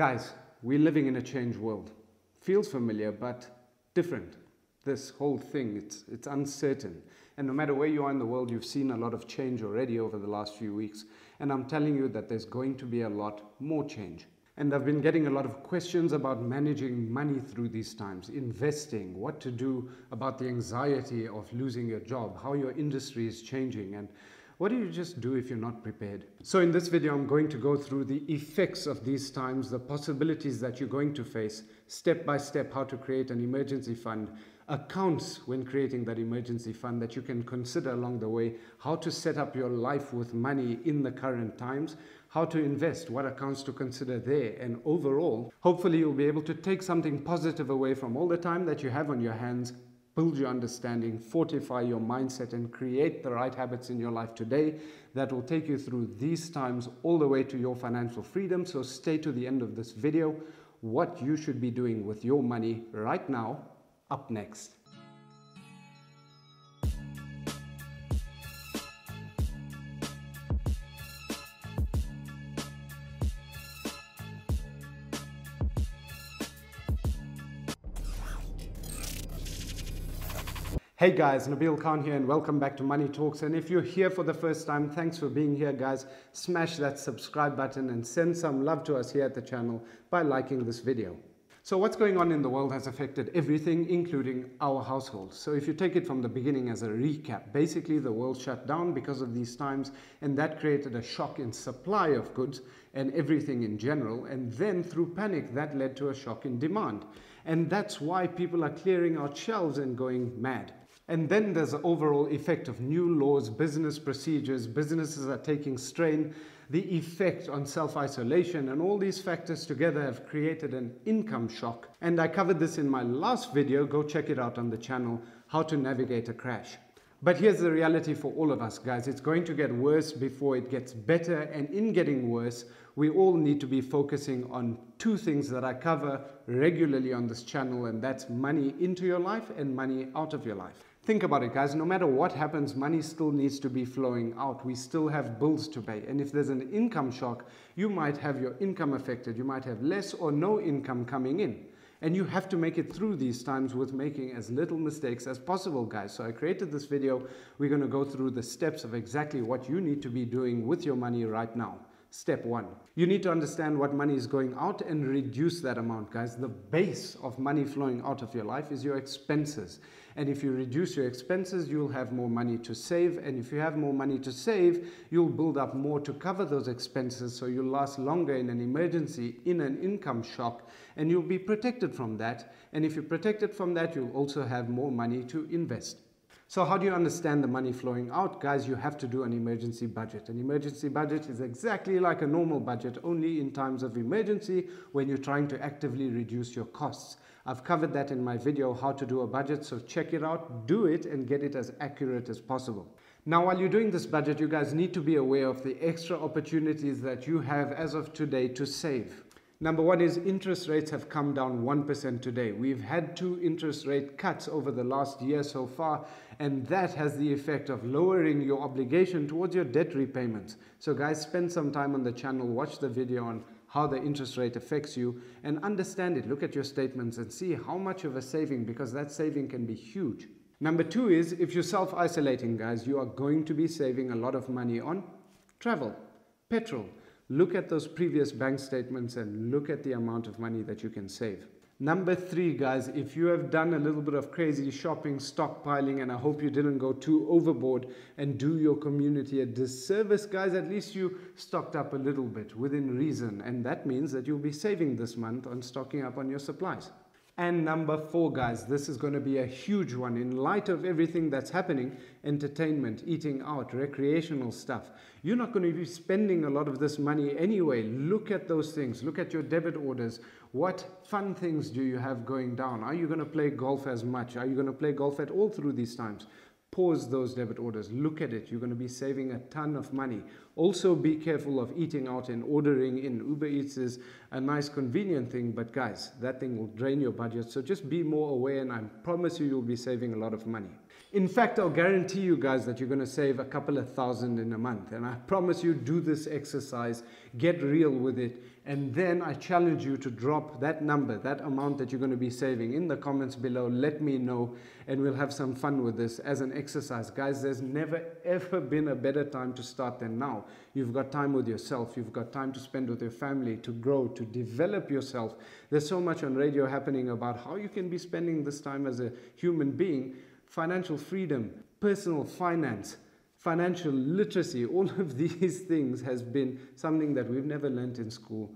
Guys, we're living in a changed world. Feels familiar, but different. This whole thing, it's, it's uncertain. And no matter where you are in the world, you've seen a lot of change already over the last few weeks. And I'm telling you that there's going to be a lot more change. And I've been getting a lot of questions about managing money through these times, investing, what to do about the anxiety of losing your job, how your industry is changing, and what do you just do if you're not prepared? So in this video, I'm going to go through the effects of these times, the possibilities that you're going to face, step by step, how to create an emergency fund, accounts when creating that emergency fund that you can consider along the way, how to set up your life with money in the current times, how to invest, what accounts to consider there, and overall, hopefully you'll be able to take something positive away from all the time that you have on your hands build your understanding, fortify your mindset, and create the right habits in your life today that will take you through these times all the way to your financial freedom. So stay to the end of this video. What you should be doing with your money right now, up next. Hey guys, Nabil Khan here and welcome back to Money Talks. And if you're here for the first time, thanks for being here guys. Smash that subscribe button and send some love to us here at the channel by liking this video. So what's going on in the world has affected everything, including our households. So if you take it from the beginning as a recap, basically the world shut down because of these times and that created a shock in supply of goods and everything in general. And then through panic, that led to a shock in demand. And that's why people are clearing out shelves and going mad. And then there's the overall effect of new laws, business procedures, businesses are taking strain, the effect on self isolation, and all these factors together have created an income shock. And I covered this in my last video, go check it out on the channel How to Navigate a Crash. But here's the reality for all of us, guys. It's going to get worse before it gets better. And in getting worse, we all need to be focusing on two things that I cover regularly on this channel, and that's money into your life and money out of your life. Think about it, guys. No matter what happens, money still needs to be flowing out. We still have bills to pay. And if there's an income shock, you might have your income affected. You might have less or no income coming in. And you have to make it through these times with making as little mistakes as possible, guys. So I created this video. We're going to go through the steps of exactly what you need to be doing with your money right now. Step one, you need to understand what money is going out and reduce that amount, guys. The base of money flowing out of your life is your expenses. And if you reduce your expenses, you'll have more money to save. And if you have more money to save, you'll build up more to cover those expenses so you'll last longer in an emergency, in an income shock, and you'll be protected from that. And if you're protected from that, you'll also have more money to invest. So how do you understand the money flowing out? Guys, you have to do an emergency budget. An emergency budget is exactly like a normal budget, only in times of emergency when you're trying to actively reduce your costs. I've covered that in my video, how to do a budget, so check it out, do it and get it as accurate as possible. Now, while you're doing this budget, you guys need to be aware of the extra opportunities that you have as of today to save. Number one is interest rates have come down 1% today. We've had two interest rate cuts over the last year so far, and that has the effect of lowering your obligation towards your debt repayments. So, guys, spend some time on the channel, watch the video on how the interest rate affects you and understand it. Look at your statements and see how much of a saving, because that saving can be huge. Number two is if you're self isolating, guys, you are going to be saving a lot of money on travel, petrol. Look at those previous bank statements and look at the amount of money that you can save. Number three, guys, if you have done a little bit of crazy shopping, stockpiling, and I hope you didn't go too overboard and do your community a disservice, guys, at least you stocked up a little bit within reason. And that means that you'll be saving this month on stocking up on your supplies. And number four, guys, this is going to be a huge one in light of everything that's happening entertainment, eating out, recreational stuff. You're not going to be spending a lot of this money anyway. Look at those things. Look at your debit orders. What fun things do you have going down? Are you going to play golf as much? Are you going to play golf at all through these times? Pause those debit orders. Look at it. You're going to be saving a ton of money. Also, be careful of eating out and ordering in. Uber Eats is a nice, convenient thing, but guys, that thing will drain your budget. So just be more aware, and I promise you, you'll be saving a lot of money. In fact, I'll guarantee you guys that you're going to save a couple of thousand in a month. And I promise you, do this exercise, get real with it. And then I challenge you to drop that number, that amount that you're going to be saving in the comments below. Let me know, and we'll have some fun with this as an exercise. Guys, there's never ever been a better time to start than now. You've got time with yourself, you've got time to spend with your family, to grow, to develop yourself. There's so much on radio happening about how you can be spending this time as a human being financial freedom, personal finance, financial literacy, all of these things has been something that we've never learnt in school.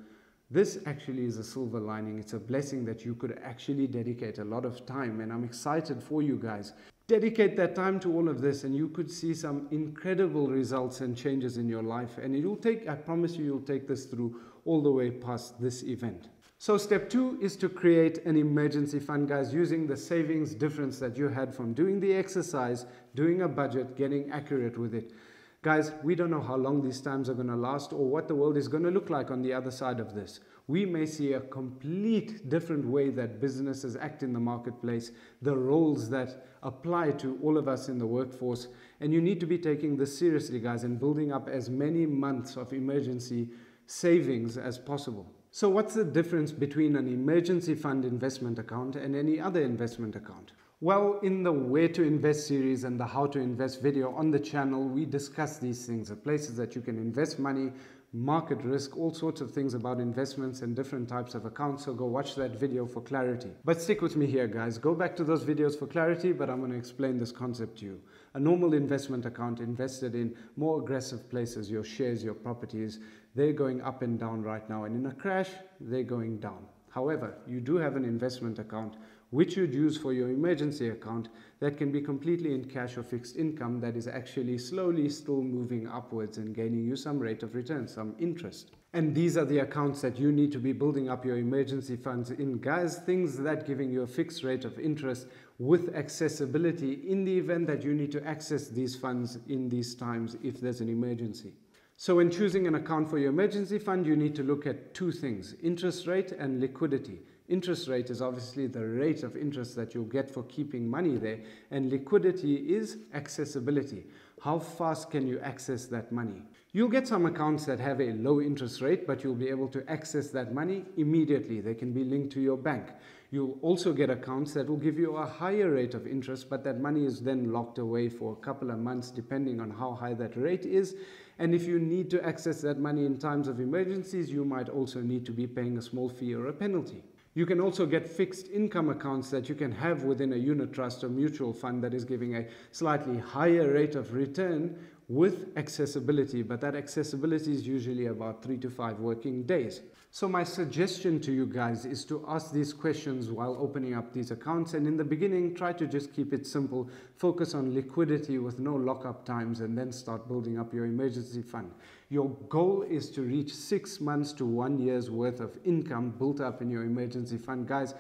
This actually is a silver lining. It's a blessing that you could actually dedicate a lot of time, and I'm excited for you guys. Dedicate that time to all of this, and you could see some incredible results and changes in your life. And it will take, I promise you, you'll take this through all the way past this event. So step two is to create an emergency fund, guys, using the savings difference that you had from doing the exercise, doing a budget, getting accurate with it. Guys, we don't know how long these times are going to last or what the world is going to look like on the other side of this. We may see a complete different way that businesses act in the marketplace, the roles that apply to all of us in the workforce. And you need to be taking this seriously, guys, and building up as many months of emergency savings as possible. So what's the difference between an emergency fund investment account and any other investment account? Well, in the Where to Invest series and the How to Invest video on the channel, we discuss these things, the places that you can invest money, market risk, all sorts of things about investments and different types of accounts. So go watch that video for clarity. But stick with me here, guys. Go back to those videos for clarity, but I'm going to explain this concept to you. A normal investment account invested in more aggressive places, your shares, your properties, they're going up and down right now. And in a crash, they're going down. However, you do have an investment account which you'd use for your emergency account that can be completely in cash or fixed income that is actually slowly still moving upwards and gaining you some rate of return, some interest. And these are the accounts that you need to be building up your emergency funds in. Guys, things that giving you a fixed rate of interest with accessibility in the event that you need to access these funds in these times if there's an emergency. So when choosing an account for your emergency fund, you need to look at two things, interest rate and liquidity. Interest rate is obviously the rate of interest that you'll get for keeping money there, and liquidity is accessibility. How fast can you access that money? You'll get some accounts that have a low interest rate, but you'll be able to access that money immediately. They can be linked to your bank. You'll also get accounts that will give you a higher rate of interest, but that money is then locked away for a couple of months, depending on how high that rate is. And if you need to access that money in times of emergencies, you might also need to be paying a small fee or a penalty. You can also get fixed income accounts that you can have within a unit trust or mutual fund that is giving a slightly higher rate of return with accessibility, but that accessibility is usually about three to five working days. So my suggestion to you guys is to ask these questions while opening up these accounts. And in the beginning, try to just keep it simple. Focus on liquidity with no lockup times and then start building up your emergency fund. Your goal is to reach six months to one year's worth of income built up in your emergency fund. Guys,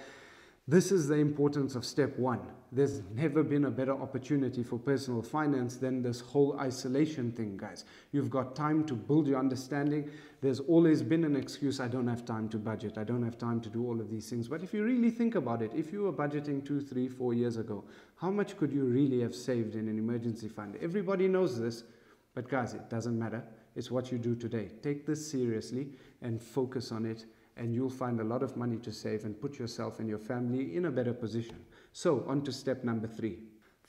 this is the importance of step one. There's never been a better opportunity for personal finance than this whole isolation thing, guys. You've got time to build your understanding. There's always been an excuse I don't have time to budget, I don't have time to do all of these things. But if you really think about it, if you were budgeting two, three, four years ago, how much could you really have saved in an emergency fund? Everybody knows this, but guys, it doesn't matter. It's what you do today. Take this seriously and focus on it and you'll find a lot of money to save and put yourself and your family in a better position. So, on to step number three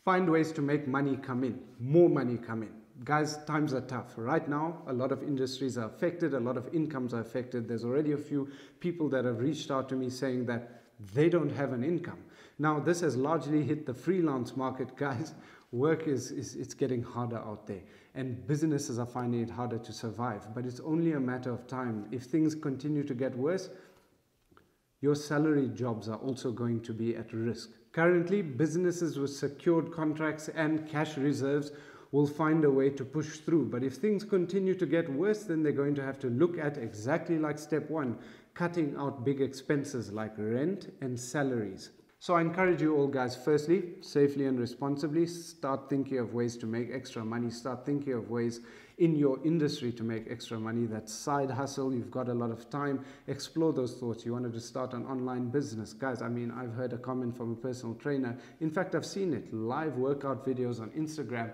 find ways to make money come in, more money come in. Guys, times are tough. Right now, a lot of industries are affected, a lot of incomes are affected. There's already a few people that have reached out to me saying that they don't have an income. Now, this has largely hit the freelance market, guys. Work is, is it's getting harder out there and businesses are finding it harder to survive. But it's only a matter of time. If things continue to get worse, your salary jobs are also going to be at risk. Currently, businesses with secured contracts and cash reserves will find a way to push through. But if things continue to get worse, then they're going to have to look at exactly like step one, cutting out big expenses like rent and salaries. So I encourage you all guys, firstly, safely and responsibly, start thinking of ways to make extra money, start thinking of ways in your industry to make extra money, that side hustle, you've got a lot of time, explore those thoughts. You wanted to start an online business. Guys, I mean, I've heard a comment from a personal trainer. In fact, I've seen it live workout videos on Instagram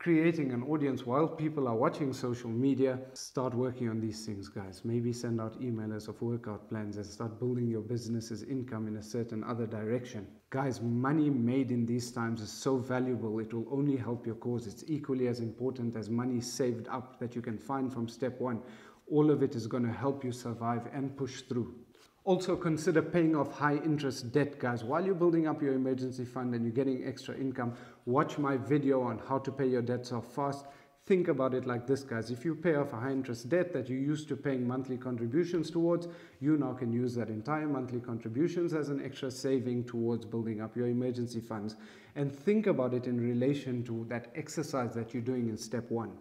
creating an audience while people are watching social media, start working on these things, guys. Maybe send out emailers of workout plans and start building your business's income in a certain other direction. Guys, money made in these times is so valuable. It will only help your cause. It's equally as important as money saved up that you can find from step one. All of it is going to help you survive and push through. Also consider paying off high interest debt, guys. While you're building up your emergency fund and you're getting extra income, watch my video on how to pay your debts off fast. Think about it like this, guys. If you pay off a high interest debt that you used to paying monthly contributions towards, you now can use that entire monthly contributions as an extra saving towards building up your emergency funds. And think about it in relation to that exercise that you're doing in step one.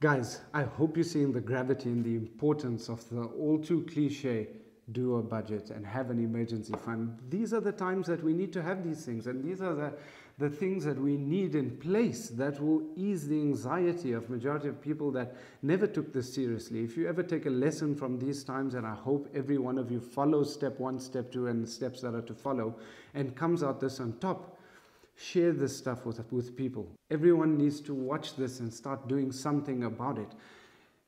Guys, I hope you're seeing the gravity and the importance of the all too cliche do a budget and have an emergency fund. These are the times that we need to have these things, and these are the, the things that we need in place that will ease the anxiety of majority of people that never took this seriously. If you ever take a lesson from these times, and I hope every one of you follows step one, step two, and the steps that are to follow, and comes out this on top, share this stuff with, with people. Everyone needs to watch this and start doing something about it.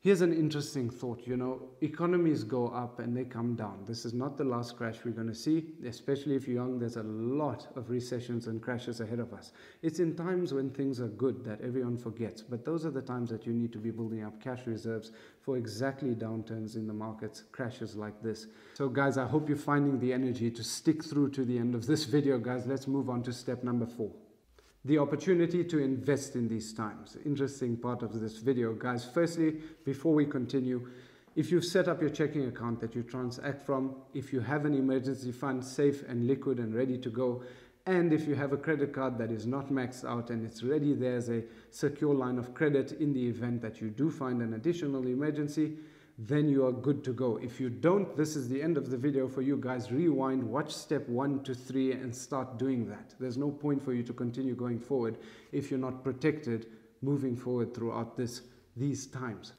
Here's an interesting thought. You know, economies go up and they come down. This is not the last crash we're going to see, especially if you're young. There's a lot of recessions and crashes ahead of us. It's in times when things are good that everyone forgets, but those are the times that you need to be building up cash reserves for exactly downturns in the markets, crashes like this. So, guys, I hope you're finding the energy to stick through to the end of this video, guys. Let's move on to step number four the opportunity to invest in these times. Interesting part of this video. Guys, firstly, before we continue, if you've set up your checking account that you transact from, if you have an emergency fund safe and liquid and ready to go, and if you have a credit card that is not maxed out and it's ready there's a secure line of credit in the event that you do find an additional emergency, then you are good to go. If you don't, this is the end of the video for you guys. Rewind, watch step one to three and start doing that. There's no point for you to continue going forward if you're not protected moving forward throughout this these times.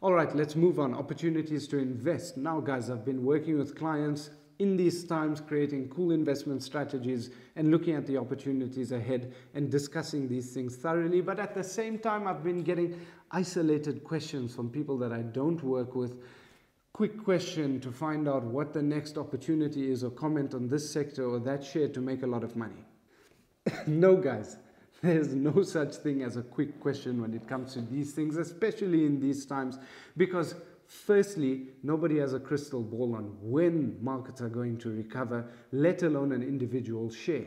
All right, let's move on. Opportunities to invest. Now, guys, I've been working with clients in these times creating cool investment strategies and looking at the opportunities ahead and discussing these things thoroughly. But at the same time, I've been getting isolated questions from people that I don't work with. Quick question to find out what the next opportunity is or comment on this sector or that share to make a lot of money. no, guys, there's no such thing as a quick question when it comes to these things, especially in these times, because Firstly, nobody has a crystal ball on when markets are going to recover, let alone an individual share.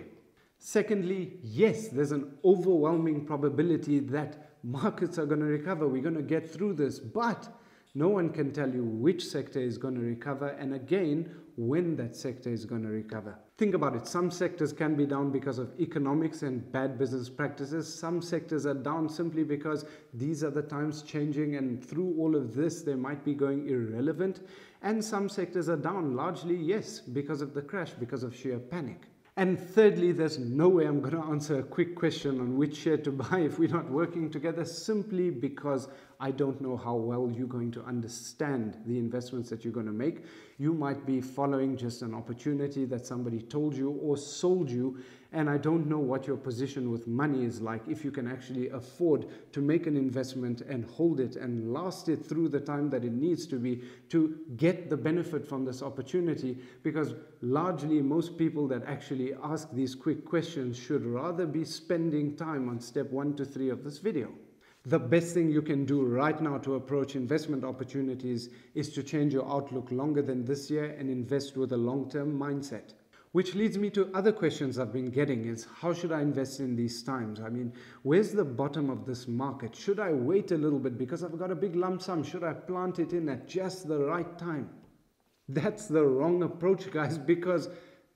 Secondly, yes, there's an overwhelming probability that markets are going to recover. We're going to get through this, but no one can tell you which sector is going to recover and again, when that sector is going to recover. Think about it. Some sectors can be down because of economics and bad business practices. Some sectors are down simply because these are the times changing, and through all of this, they might be going irrelevant. And some sectors are down largely, yes, because of the crash, because of sheer panic. And thirdly, there's no way I'm going to answer a quick question on which share to buy if we're not working together simply because I don't know how well you're going to understand the investments that you're going to make. You might be following just an opportunity that somebody told you or sold you, and I don't know what your position with money is like. If you can actually afford to make an investment and hold it and last it through the time that it needs to be to get the benefit from this opportunity, because largely most people that actually ask these quick questions should rather be spending time on step one to three of this video. The best thing you can do right now to approach investment opportunities is to change your outlook longer than this year and invest with a long-term mindset. Which leads me to other questions I've been getting is how should I invest in these times? I mean, where's the bottom of this market? Should I wait a little bit because I've got a big lump sum? Should I plant it in at just the right time? That's the wrong approach, guys, because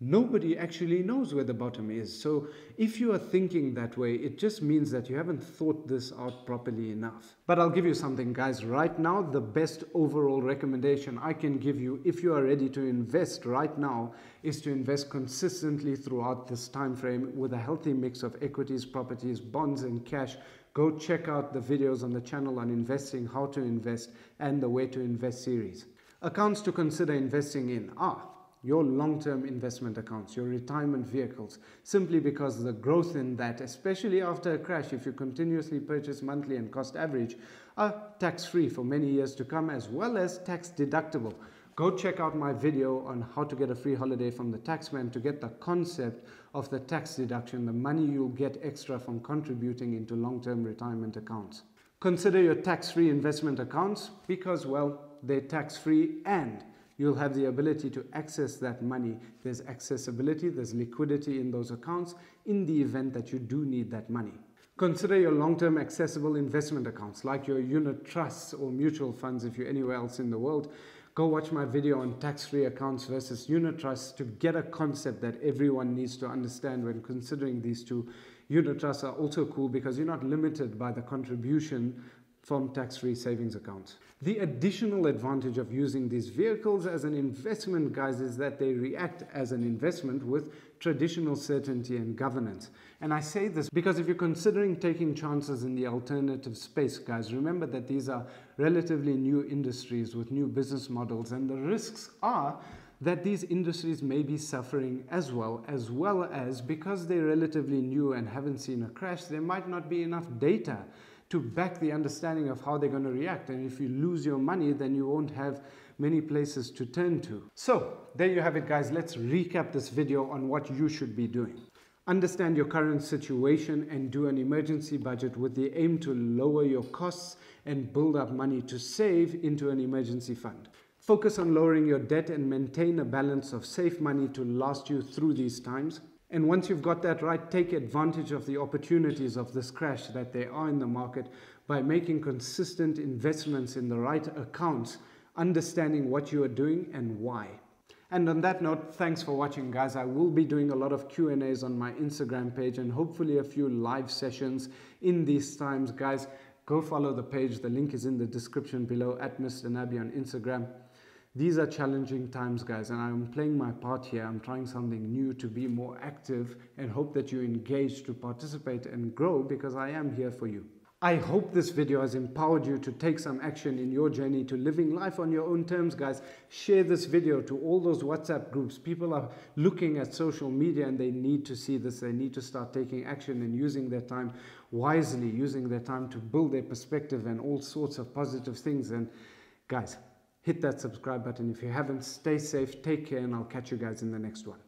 nobody actually knows where the bottom is. So if you are thinking that way, it just means that you haven't thought this out properly enough. But I'll give you something, guys. Right now, the best overall recommendation I can give you if you are ready to invest right now is to invest consistently throughout this time frame with a healthy mix of equities, properties, bonds, and cash go check out the videos on the channel on investing, how to invest, and the way to invest series. Accounts to consider investing in are your long-term investment accounts, your retirement vehicles, simply because the growth in that, especially after a crash, if you continuously purchase monthly and cost average, are tax-free for many years to come, as well as tax deductible. Go check out my video on how to get a free holiday from the taxman to get the concept of the tax deduction, the money you'll get extra from contributing into long-term retirement accounts. Consider your tax-free investment accounts because, well, they're tax-free and you'll have the ability to access that money. There's accessibility, there's liquidity in those accounts in the event that you do need that money. Consider your long-term accessible investment accounts like your unit trusts or mutual funds if you're anywhere else in the world Go watch my video on tax-free accounts versus unit trusts to get a concept that everyone needs to understand when considering these two. Unit trusts are also cool because you're not limited by the contribution from tax-free savings accounts. The additional advantage of using these vehicles as an investment, guys, is that they react as an investment with traditional certainty and governance. And I say this because if you're considering taking chances in the alternative space, guys, remember that these are relatively new industries with new business models, and the risks are that these industries may be suffering as well, as well as because they're relatively new and haven't seen a crash, there might not be enough data to back the understanding of how they're going to react. And if you lose your money, then you won't have many places to turn to. So there you have it, guys. Let's recap this video on what you should be doing. Understand your current situation and do an emergency budget with the aim to lower your costs and build up money to save into an emergency fund. Focus on lowering your debt and maintain a balance of safe money to last you through these times. And once you've got that right, take advantage of the opportunities of this crash that there are in the market by making consistent investments in the right accounts, understanding what you are doing and why. And on that note, thanks for watching guys. I will be doing a lot of Q&As on my Instagram page and hopefully a few live sessions in these times. Guys, go follow the page. The link is in the description below at Mr. Nabi on Instagram. These are challenging times, guys, and I'm playing my part here. I'm trying something new to be more active and hope that you engage to participate and grow because I am here for you. I hope this video has empowered you to take some action in your journey to living life on your own terms, guys. Share this video to all those WhatsApp groups. People are looking at social media and they need to see this. They need to start taking action and using their time wisely, using their time to build their perspective and all sorts of positive things. And guys, hit that subscribe button if you haven't. Stay safe, take care, and I'll catch you guys in the next one.